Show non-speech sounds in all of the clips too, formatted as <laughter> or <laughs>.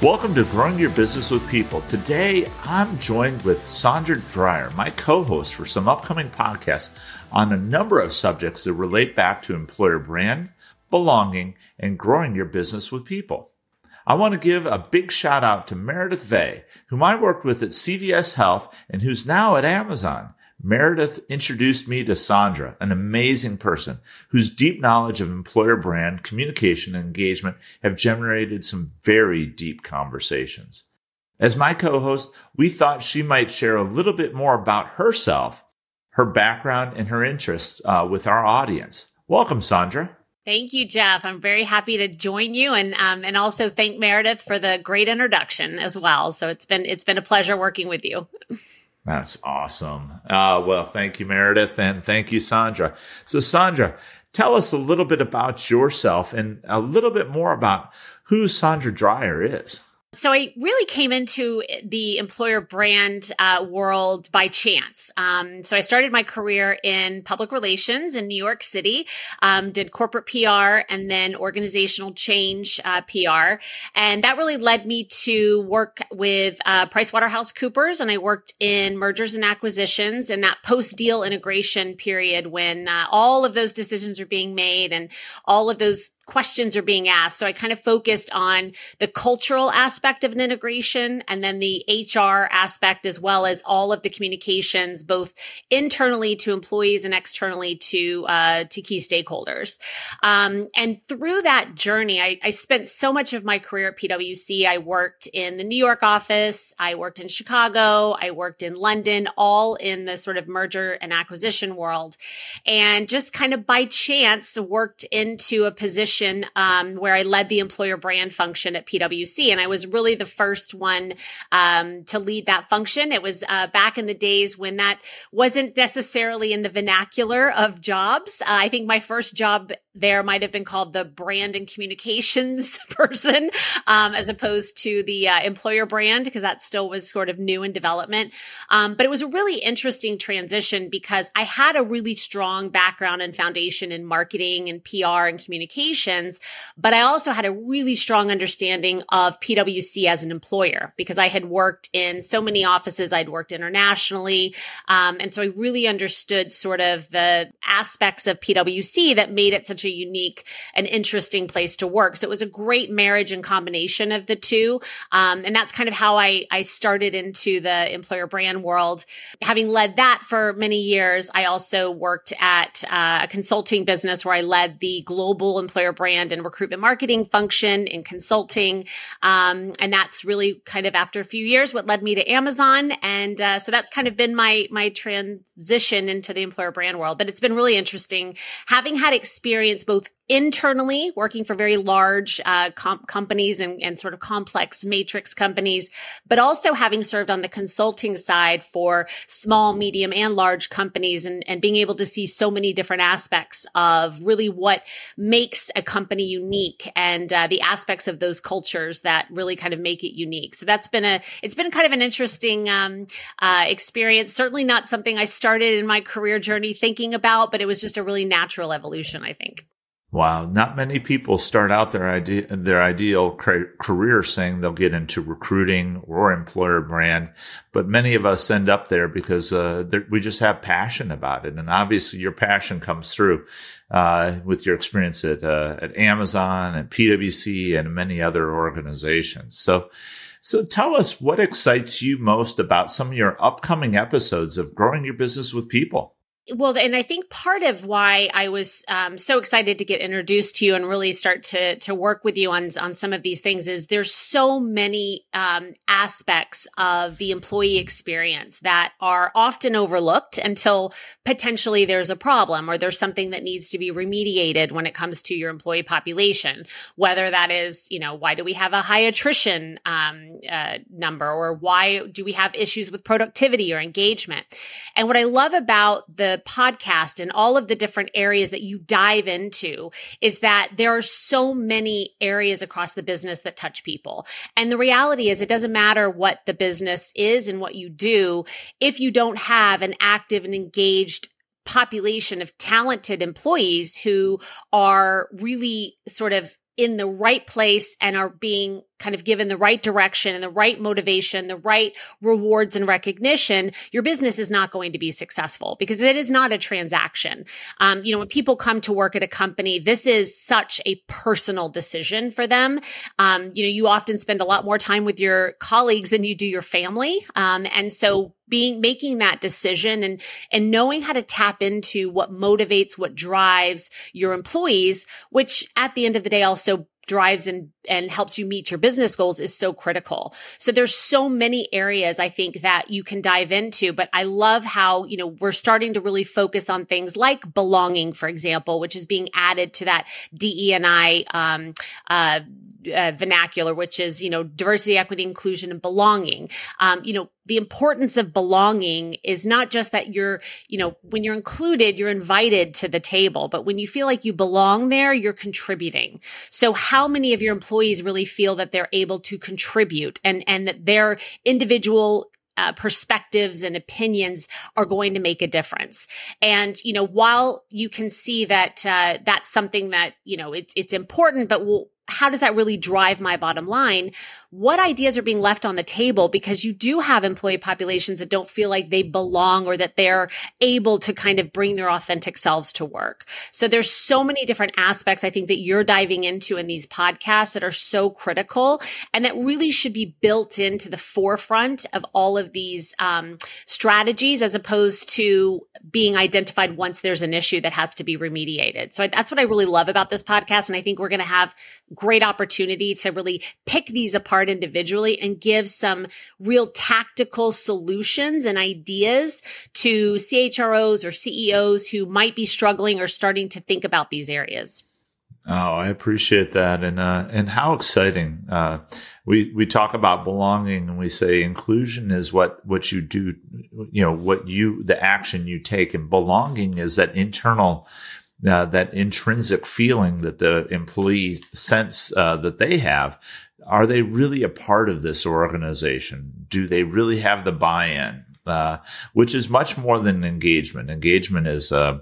Welcome to Growing Your Business with People. Today, I'm joined with Sondra Dryer, my co host for some upcoming podcasts on a number of subjects that relate back to employer brand, belonging, and growing your business with people. I want to give a big shout out to Meredith Vey, whom I worked with at CVS Health and who's now at Amazon. Meredith introduced me to Sondra, an amazing person whose deep knowledge of employer brand, communication, and engagement have generated some very deep conversations. As my co-host, we thought she might share a little bit more about herself, her background, and her interests uh, with our audience. Welcome, Sondra. Thank you, Jeff. I'm very happy to join you, and um, and also thank Meredith for the great introduction as well. So it's been it's been a pleasure working with you. That's awesome. Uh, well, thank you, Meredith, and thank you, Sondra. So, Sondra, tell us a little bit about yourself and a little bit more about who Sondra Dryer is. So I really came into the employer brand uh, world by chance. Um, so I started my career in public relations in New York City, um, did corporate PR and then organizational change uh, PR, and that really led me to work with uh, PricewaterhouseCoopers, and I worked in mergers and acquisitions in that post deal integration period when uh, all of those decisions are being made and all of those questions are being asked. So I kind of focused on the cultural aspect of an integration and then the HR aspect as well as all of the communications, both internally to employees and externally to, uh, to key stakeholders. Um, and through that journey, I, I spent so much of my career at PwC. I worked in the New York office. I worked in Chicago. I worked in London, all in the sort of merger and acquisition world and just kind of by chance worked into a position position um, where I led the employer brand function at PwC, and I was really the first one um, to lead that function. It was uh, back in the days when that wasn't necessarily in the vernacular of jobs. Uh, I think my first job there might have been called the brand and communications <laughs> person, um, as opposed to the uh, employer brand, because that still was sort of new in development. Um, but it was a really interesting transition because I had a really strong background and foundation in marketing and PR and communications, but I also had a really strong understanding of PwC as an employer because I had worked in so many offices. I'd worked internationally. Um, and so I really understood sort of the aspects of PwC that made it such a a unique and interesting place to work. So it was a great marriage and combination of the two. Um, and that's kind of how I, I started into the employer brand world. Having led that for many years, I also worked at uh, a consulting business where I led the global employer brand and recruitment marketing function in consulting. Um, and that's really kind of after a few years what led me to Amazon. And uh, so that's kind of been my my transition into the employer brand world. But it's been really interesting having had experience experience both internally working for very large uh, com- companies and, and sort of complex matrix companies, but also having served on the consulting side for small, medium, and large companies and, and being able to see so many different aspects of really what makes a company unique and uh, the aspects of those cultures that really kind of make it unique. So that's been a, it's been kind of an interesting um, uh, experience. Certainly not something I started in my career journey thinking about, but it was just a really natural evolution, I think. Wow, not many people start out their idea their ideal career saying they'll get into recruiting or employer brand, but many of us end up there because uh, we just have passion about it, and obviously your passion comes through uh, with your experience at uh, at Amazon and PwC and many other organizations. So, so tell us what excites you most about some of your upcoming episodes of growing your business with people well, and I think part of why I was um, so excited to get introduced to you and really start to to work with you on on some of these things is there's so many um, aspects of the employee experience that are often overlooked until potentially there's a problem or there's something that needs to be remediated when it comes to your employee population. Whether that is, you know, why do we have a high attrition um, uh, number, or why do we have issues with productivity or engagement? And what I love about the podcast and all of the different areas that you dive into is that there are so many areas across the business that touch people. And the reality is it doesn't matter what the business is and what you do. If you don't have an active and engaged population of talented employees who are really sort of in the right place and are being kind of given the right direction and the right motivation, the right rewards and recognition, your business is not going to be successful because it is not a transaction. Um, you know, when people come to work at a company, this is such a personal decision for them. Um, you know, you often spend a lot more time with your colleagues than you do your family. Um, and so being making that decision and and knowing how to tap into what motivates what drives your employees which at the end of the day also drives and and helps you meet your business goals is so critical. So there's so many areas I think that you can dive into, but I love how, you know, we're starting to really focus on things like belonging, for example, which is being added to that DE and I um, uh, uh, vernacular, which is, you know, diversity, equity, inclusion, and belonging. Um, you know, the importance of belonging is not just that you're, you know, when you're included, you're invited to the table, but when you feel like you belong there, you're contributing. So how many of your employees really feel that they're able to contribute and, and that their individual uh, perspectives and opinions are going to make a difference. And you know, while you can see that uh, that's something that you know it's it's important, but will how does that really drive my bottom line? What ideas are being left on the table because you do have employee populations that don't feel like they belong or that they're able to kind of bring their authentic selves to work. So there's so many different aspects I think that you're diving into in these podcasts that are so critical and that really should be built into the forefront of all of these um, strategies as opposed to being identified once there's an issue that has to be remediated. So that's what I really love about this podcast. And I think we're going to have great opportunity to really pick these apart individually and give some real tactical solutions and ideas to CHROs or CEOs who might be struggling or starting to think about these areas. Oh, I appreciate that, and uh, and how exciting! Uh, we we talk about belonging, and we say inclusion is what what you do, you know, what you the action you take, and belonging is that internal uh, that intrinsic feeling that the employees sense uh, that they have. Are they really a part of this organization? Do they really have the buy-in? Uh, which is much more than engagement. Engagement is uh,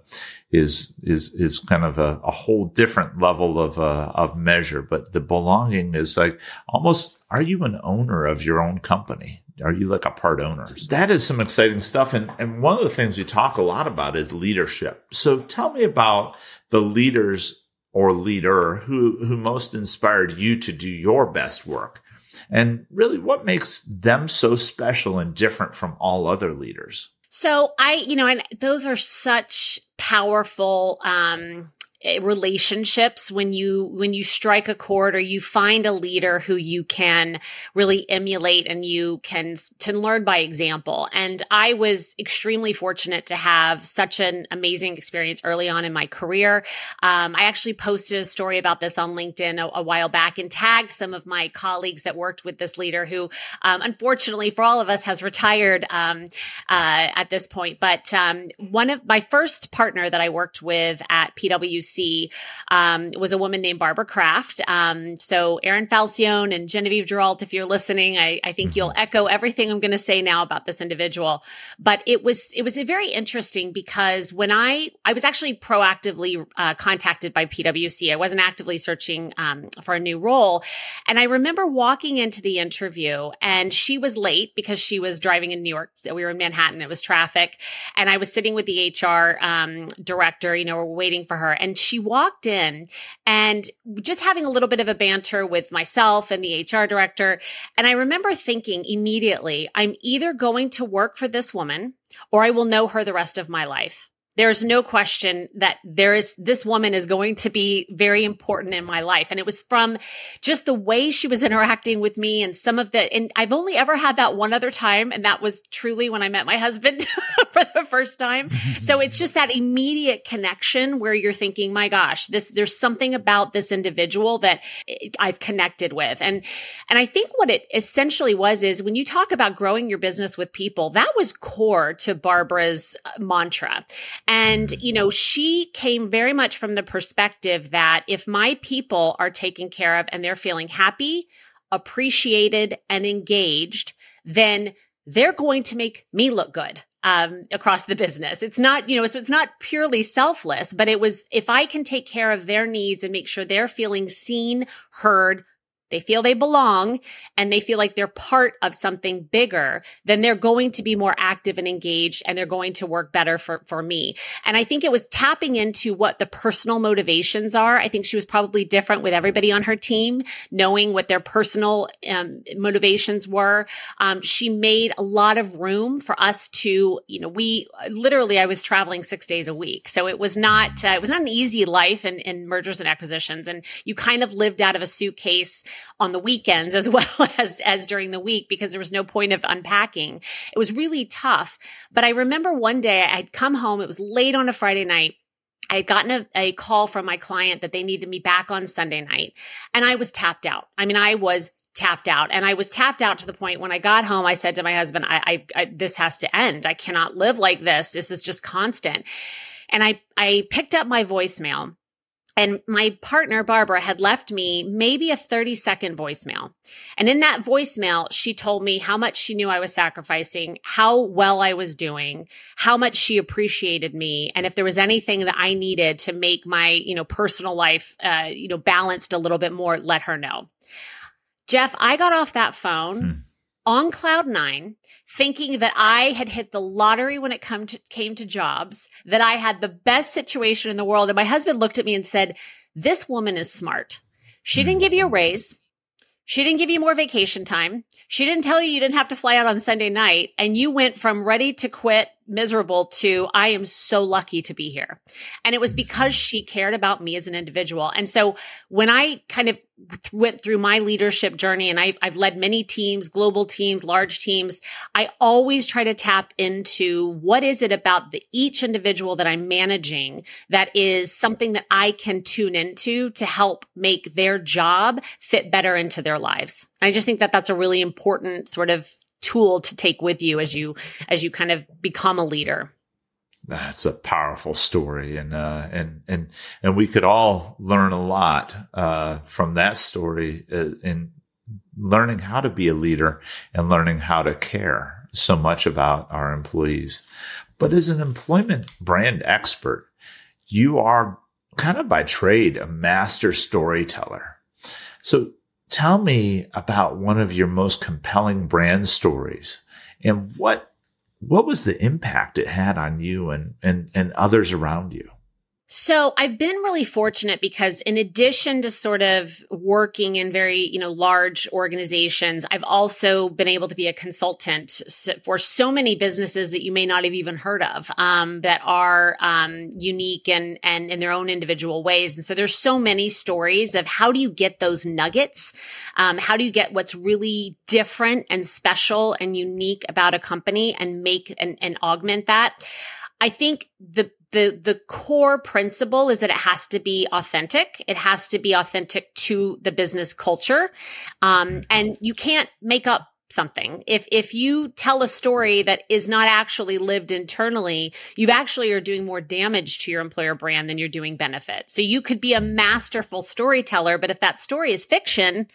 is is is kind of a, a whole different level of uh, of measure. But the belonging is like almost: Are you an owner of your own company? Are you like a part owner? That is some exciting stuff. And, and one of the things we talk a lot about is leadership. So tell me about the leaders or leader who, who most inspired you to do your best work. And really what makes them so special and different from all other leaders? So I, you know, and those are such powerful, um, relationships when you when you strike a chord or you find a leader who you can really emulate and you can to learn by example. And i was extremely fortunate to have such an amazing experience early on in my career. Um, i actually posted a story about this on linkedin a, a, while back and tagged some of my colleagues that worked with this leader who um, unfortunately for all of us has retired um, uh, at this point. But um, one of my first partner that i worked with at pwc um, was a woman named Barbara Kraft. Um, so Aaron Falcione and Genevieve Geralt, if you're listening, I, I think mm-hmm. you'll echo everything I'm going to say now about this individual. But it was it was very interesting because when I I was actually proactively uh, contacted by PwC, I wasn't actively searching um, for a new role, and I remember walking into the interview and she was late because she was driving in New York. We were in Manhattan. It was traffic, and I was sitting with the HR um, director. You know, we're waiting for her, and she walked in and just having a little bit of a banter with myself and the HR director. And I remember thinking immediately, I'm either going to work for this woman or I will know her the rest of my life there's no question that there is this woman is going to be very important in my life. And it was from just the way she was interacting with me and some of the and I've only ever had that one other time. And that was truly when I met my husband <laughs> for the first time. So <laughs> it's just that immediate connection where you're thinking my gosh this there's something about this individual that I've connected with. And and I think what it essentially was is when you talk about growing your business with people that was core to Barbara's uh, mantra and, you know, she came very much from the perspective that if my people are taken care of and they're feeling happy, appreciated, and engaged, then they're going to make me look good. Um, across the business. It's not, you know, it's, it's not purely selfless, but it was, if I can take care of their needs and make sure they're feeling seen, heard, they feel they belong and they feel like they're part of something bigger, then they're going to be more active and engaged and they're going to work better for, for me. And I think it was tapping into what the personal motivations are. I think she was probably different with everybody on her team, knowing what their personal um, motivations were. Um, she made a lot of room for us to, you know, we literally, I was traveling six days a week. So it was not, uh, it was not an easy life in, in mergers and acquisitions. And you kind of lived out of a suitcase on the weekends as <laughs> well as, as during the week because there was no point of unpacking. It was really tough. But I remember one day I'd come home. It was late on a Friday night. I had gotten a, a, call from my client that they needed me back on Sunday night and I was tapped out. I mean, I was tapped out and I was tapped out to the point when I got home, I said to my husband, I, I, I this has to end. I cannot live like this. This is just constant. And I, I picked up my voicemail and my partner, Barbara, had left me maybe a 30 second voicemail. And in that voicemail, she told me how much she knew I was sacrificing, how well I was doing, how much she appreciated me. And if there was anything that I needed to make my, you know, personal life, uh, you know, balanced a little bit more, let her know. Jeff, I got off that phone. Hmm on cloud nine, thinking that I had hit the lottery when it come to, came to jobs, that I had the best situation in the world. And my husband looked at me and said, this woman is smart. She didn't give you a hmm. raise. She didn't give you more vacation time. She didn't tell you you didn't have to fly out on Sunday night. And you went from ready to quit miserable to I am so lucky to be here. And it was mm-hmm. because she cared about me as an individual. And so when I kind of went through my leadership journey and I've, I've led many teams, global teams, large teams, I always try to tap into what is it about the, each individual that I'm managing that is something that I can tune into to help make their job fit better into their lives. And I just think that that's a really important sort of tool to take with you as you as you kind of become a leader. That's a powerful story. And uh, and and and we could all learn a lot uh, from that story uh, in learning how to be a leader and learning how to care so much about our employees. But as an employment brand expert you are kind of by trade a master storyteller. So Tell me about one of your most compelling brand stories and what what was the impact it had on you and and, and others around you? So I've been really fortunate because in addition to sort of working in very, you know, large organizations, I've also been able to be a consultant for so many businesses that you may not have even heard of, um, that are, um, unique and, and in their own individual ways. And so there's so many stories of how do you get those nuggets? Um, how do you get what's really different and special and unique about a company and make and, and augment that? I think the the the core principle is that it has to be authentic. It has to be authentic to the business culture, um, and you can't make up something. If if you tell a story that is not actually lived internally, you actually are doing more damage to your employer brand than you're doing benefit. So you could be a masterful storyteller, but if that story is fiction,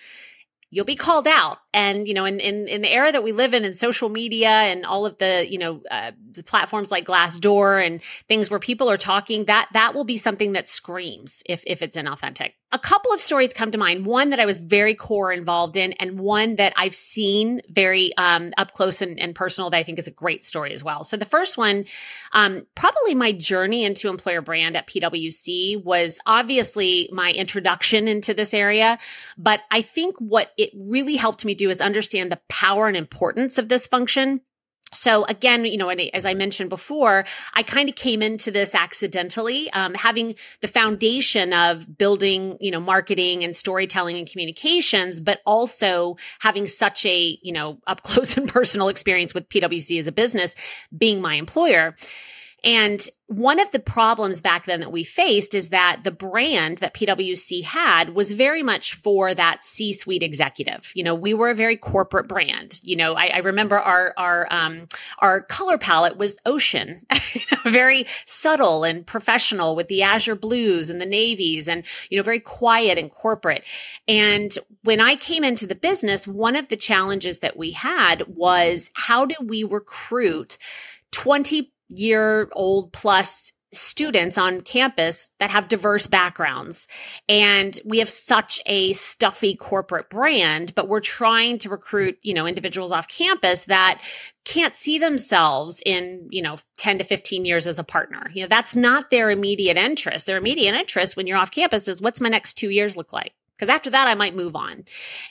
you'll be called out. And, you know, in, in, in the era that we live in in social media and all of the, you know, uh, the platforms like Glassdoor and things where people are talking, that, that will be something that screams if, if it's inauthentic. A couple of stories come to mind. One that I was very core involved in and one that I've seen very, um, up close and, and, personal that I think is a great story as well. So the first one, um, probably my journey into employer brand at PwC was obviously my introduction into this area. But I think what it really helped me do is understand the power and importance of this function so again, you know, as I mentioned before, I kind of came into this accidentally, um, having the foundation of building, you know, marketing and storytelling and communications, but also having such a, you know, up <laughs> close and personal experience with PwC as a business, being my employer. And one of the problems back then that we faced is that the brand that PwC had was very much for that C-suite executive. You know, we were a very corporate brand. You know, I, I remember our our um, our color palette was ocean, <laughs> very subtle and professional with the azure blues and the navies, and you know, very quiet and corporate. And when I came into the business, one of the challenges that we had was how do we recruit 20 year old plus students on campus that have diverse backgrounds. And we have such a stuffy corporate brand, but we're trying to recruit, you know, individuals off campus that can't see themselves in, you know, 10 to 15 years as a partner. You know, that's not their immediate interest. Their immediate interest when you're off campus is what's my next two years look like? Because after that I might move on.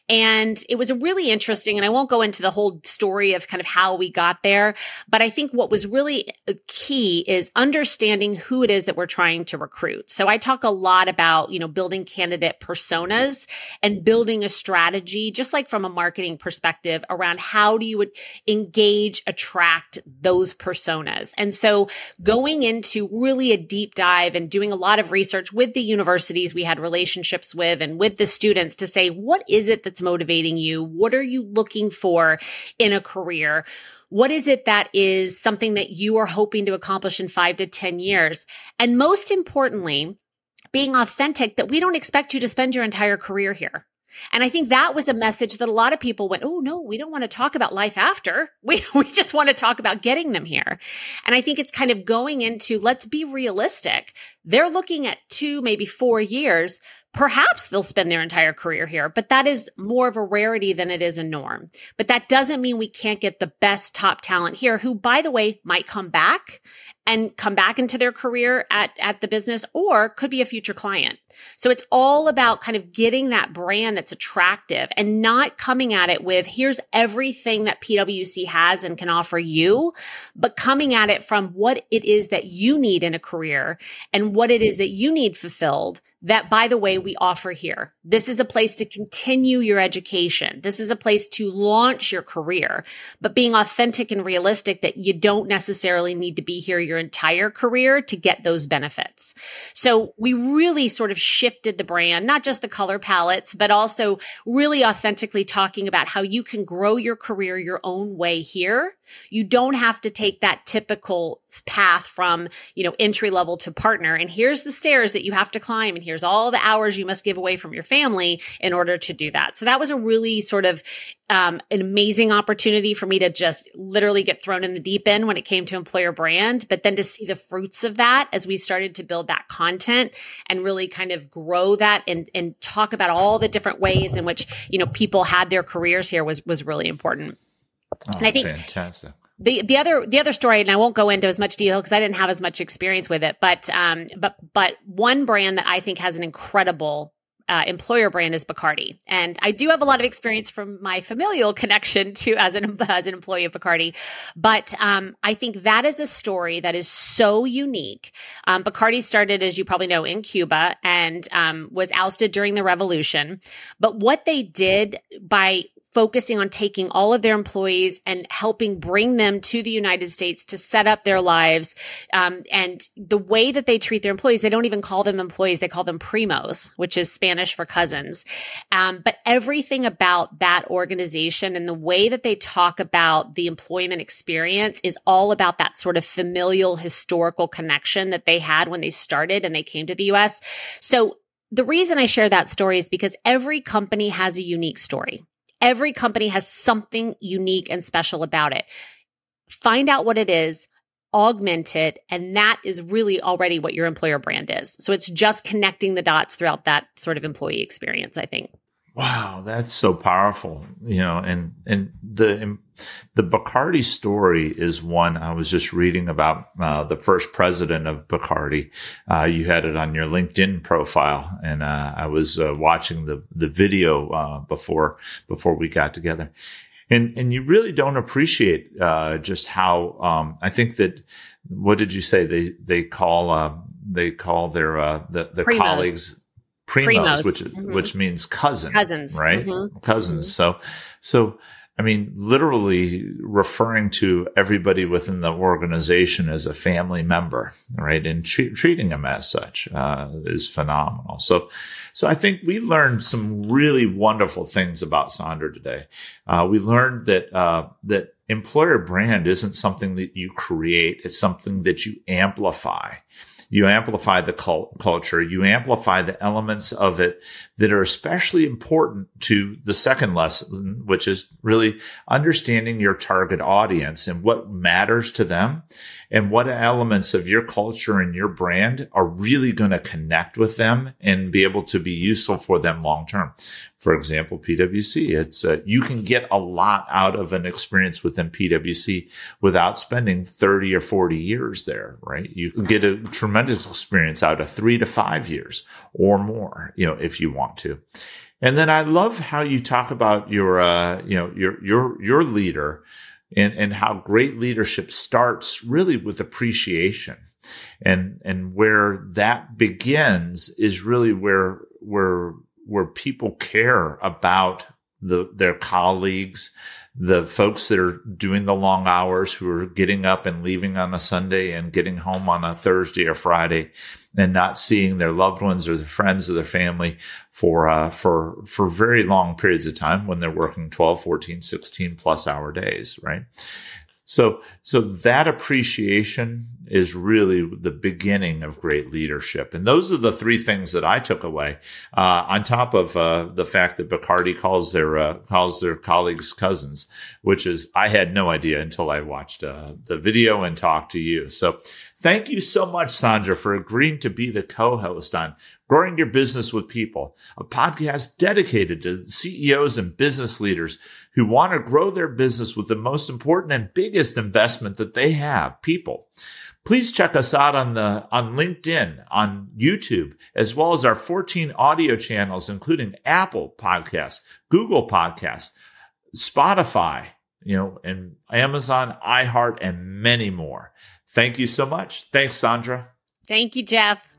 And it was a really interesting, and I won't go into the whole story of kind of how we got there, but I think what was really uh, key is understanding who it is that we're trying to recruit. So I talk a lot about, you know, building candidate personas and building a strategy, just like from a marketing perspective around how do you engage, attract those personas. And so going into really a deep dive and doing a lot of research with the universities we had relationships with and with the students to say, what is it that's motivating you? What are you looking for in a career? What is it that is something that you are hoping to accomplish in five to 10 years? And most importantly, being authentic that we don't expect you to spend your entire career here. And I think that was a message that a lot of people went, Oh, no, we don't want to talk about life after. <laughs> We, we just want to talk about getting them here. And I think it's kind of going into, let's be realistic. They're looking at two, maybe four years. Perhaps they'll spend their entire career here, but that is more of a rarity than it is a norm. But that doesn't mean we can't get the best top talent here who, by the way, might come back and come back into their career at, at the business or could be a future client. So it's all about kind of getting that brand that's attractive and not coming at it with here's everything that PwC has and can offer you, but coming at it from what it is that you need in a career and what it is that you need fulfilled that by the way, we offer here. This is a place to continue your education. This is a place to launch your career, but being authentic and realistic that you don't necessarily need to be here your entire career to get those benefits. So we really sort of shifted the brand, not just the color palettes, but also really authentically talking about how you can grow your career your own way here. You don't have to take that typical path from, you know, entry level to partner. And here's the stairs that you have to climb. And here's all the hours you must give away from your family in order to do that. So that was a really sort of um, an amazing opportunity for me to just literally get thrown in the deep end when it came to employer brand, but then to see the fruits of that as we started to build that content and really kind of grow that and, and talk about all the different ways in which, you know, people had their careers here was, was really important. Oh, and I think fantastic the the other the other story, and I won't go into as much detail because I didn't have as much experience with it, but um, but but one brand that I think has an incredible uh, employer brand is Bacardi, and I do have a lot of experience from my familial <laughs> connection to as an as an employee of Bacardi. But um, I think that is a story that is so unique. Um, Bacardi started, as you probably know, in Cuba and um, was ousted during the revolution. But what they did by focusing on taking all of their employees and helping bring them to the United States to set up their lives. Um, and the way that they treat their employees, they don't even call them employees. They call them primos, which is Spanish for cousins. Um, but everything about that organization and the way that they talk about the employment experience is all about that sort of familial historical connection that they had when they started and they came to the US. So the reason I share that story is because every company has a unique story. Every company has something unique and special about it. Find out what it is, augment it, and that is really already what your employer brand is. So it's just connecting the dots throughout that sort of employee experience, I think. Wow, that's so powerful. You know, and and the the Bacardi story is one I was just reading about uh, the first president of Bacardi. Uh, you had it on your LinkedIn profile, and uh, I was uh, watching the the video uh, before before we got together. And and you really don't appreciate uh, just how um, I think that what did you say they they call they call their the the colleagues primos, primos. which mm-hmm. which means cousin, cousins, right? Mm-hmm. Cousins. Mm-hmm. So so I mean, literally referring to everybody within the organization as a family member, right? And tre- treating them as such uh, is phenomenal. So, so I think we learned some really wonderful things about Sondra today. Uh, we learned that uh, that employer brand isn't something that you create; it's something that you amplify. You amplify the cult- culture. You amplify the elements of it that are especially important to the second lesson, which is really understanding your target audience and what matters to them and what elements of your culture and your brand are really going to connect with them and be able to be useful for them long term for example, PwC. It's uh, you can get a lot out of an experience within PwC without spending 30 or 40 years there, right? You can get a tremendous experience out of 3 to 5 years or more, you know, if you want to. And then I love how you talk about your uh, you know, your your your leader and and how great leadership starts really with appreciation. And and where that begins is really where where where people care about the, their colleagues, the folks that are doing the long hours who are getting up and leaving on a Sunday and getting home on a Thursday or Friday and not seeing their loved ones or their friends or their family for, uh, for, for very long periods of time when they're working 12, 14, 16 plus hour days, right? So, so that appreciation is really the beginning of great leadership. And those are the three things that I took away. Uh, on top of uh, the fact that Bacardi calls their uh, calls their colleagues cousins, which is I had no idea until I watched uh, the video and talked to you. So, thank you so much, Sondra, for agreeing to be the co-host on Growing Your Business with People, a podcast dedicated to CEOs and business leaders who want to grow their business with the most important and biggest investment that they have, people. Please check us out on the on LinkedIn, on YouTube, as well as our 14 audio channels, including Apple Podcasts, Google Podcasts, Spotify, you know, and Amazon, iHeart, and many more. Thank you so much. Thanks, Sondra. Thank you, Jeff.